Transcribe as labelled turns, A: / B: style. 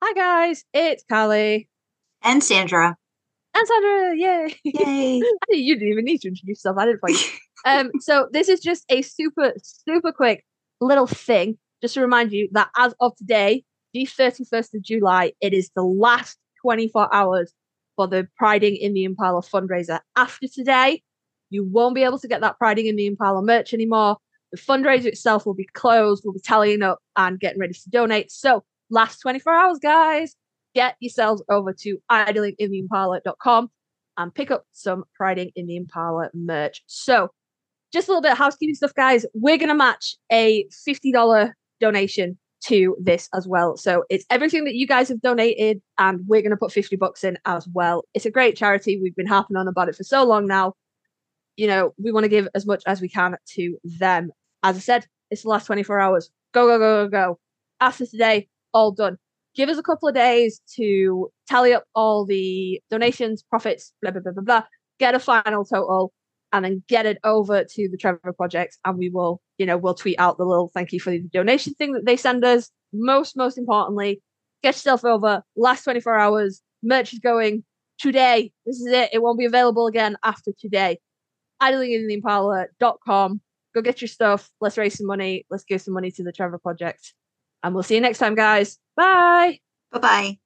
A: Hi guys, it's Callie
B: and Sandra.
A: And Sandra, yay!
B: Yay!
A: you didn't even need to introduce yourself. I didn't find you. um, so this is just a super, super quick little thing, just to remind you that as of today, the 31st of July, it is the last 24 hours for the Priding in the Impala fundraiser. After today, you won't be able to get that Priding in the Impala merch anymore. The fundraiser itself will be closed. We'll be tallying up and getting ready to donate. So, last 24 hours, guys, get yourselves over to idlingintheimpala.com and pick up some Priding in the Impala merch. So, just a little bit of housekeeping stuff, guys. We're going to match a $50 donation to this as well. So it's everything that you guys have donated, and we're going to put 50 bucks in as well. It's a great charity. We've been harping on about it for so long now. You know, we want to give as much as we can to them. As I said, it's the last 24 hours. Go, go, go, go, go. After today, all done. Give us a couple of days to tally up all the donations, profits, blah, blah, blah, blah, blah. Get a final total and then get it over to the Trevor Project, and we will, you know, we'll tweet out the little thank you for the donation thing that they send us. Most, most importantly, get yourself over. Last 24 hours, merch is going today. This is it. It won't be available again after today. Idlingintheimpala.com. Go get your stuff. Let's raise some money. Let's give some money to the Trevor Project. And we'll see you next time, guys. Bye.
B: Bye bye.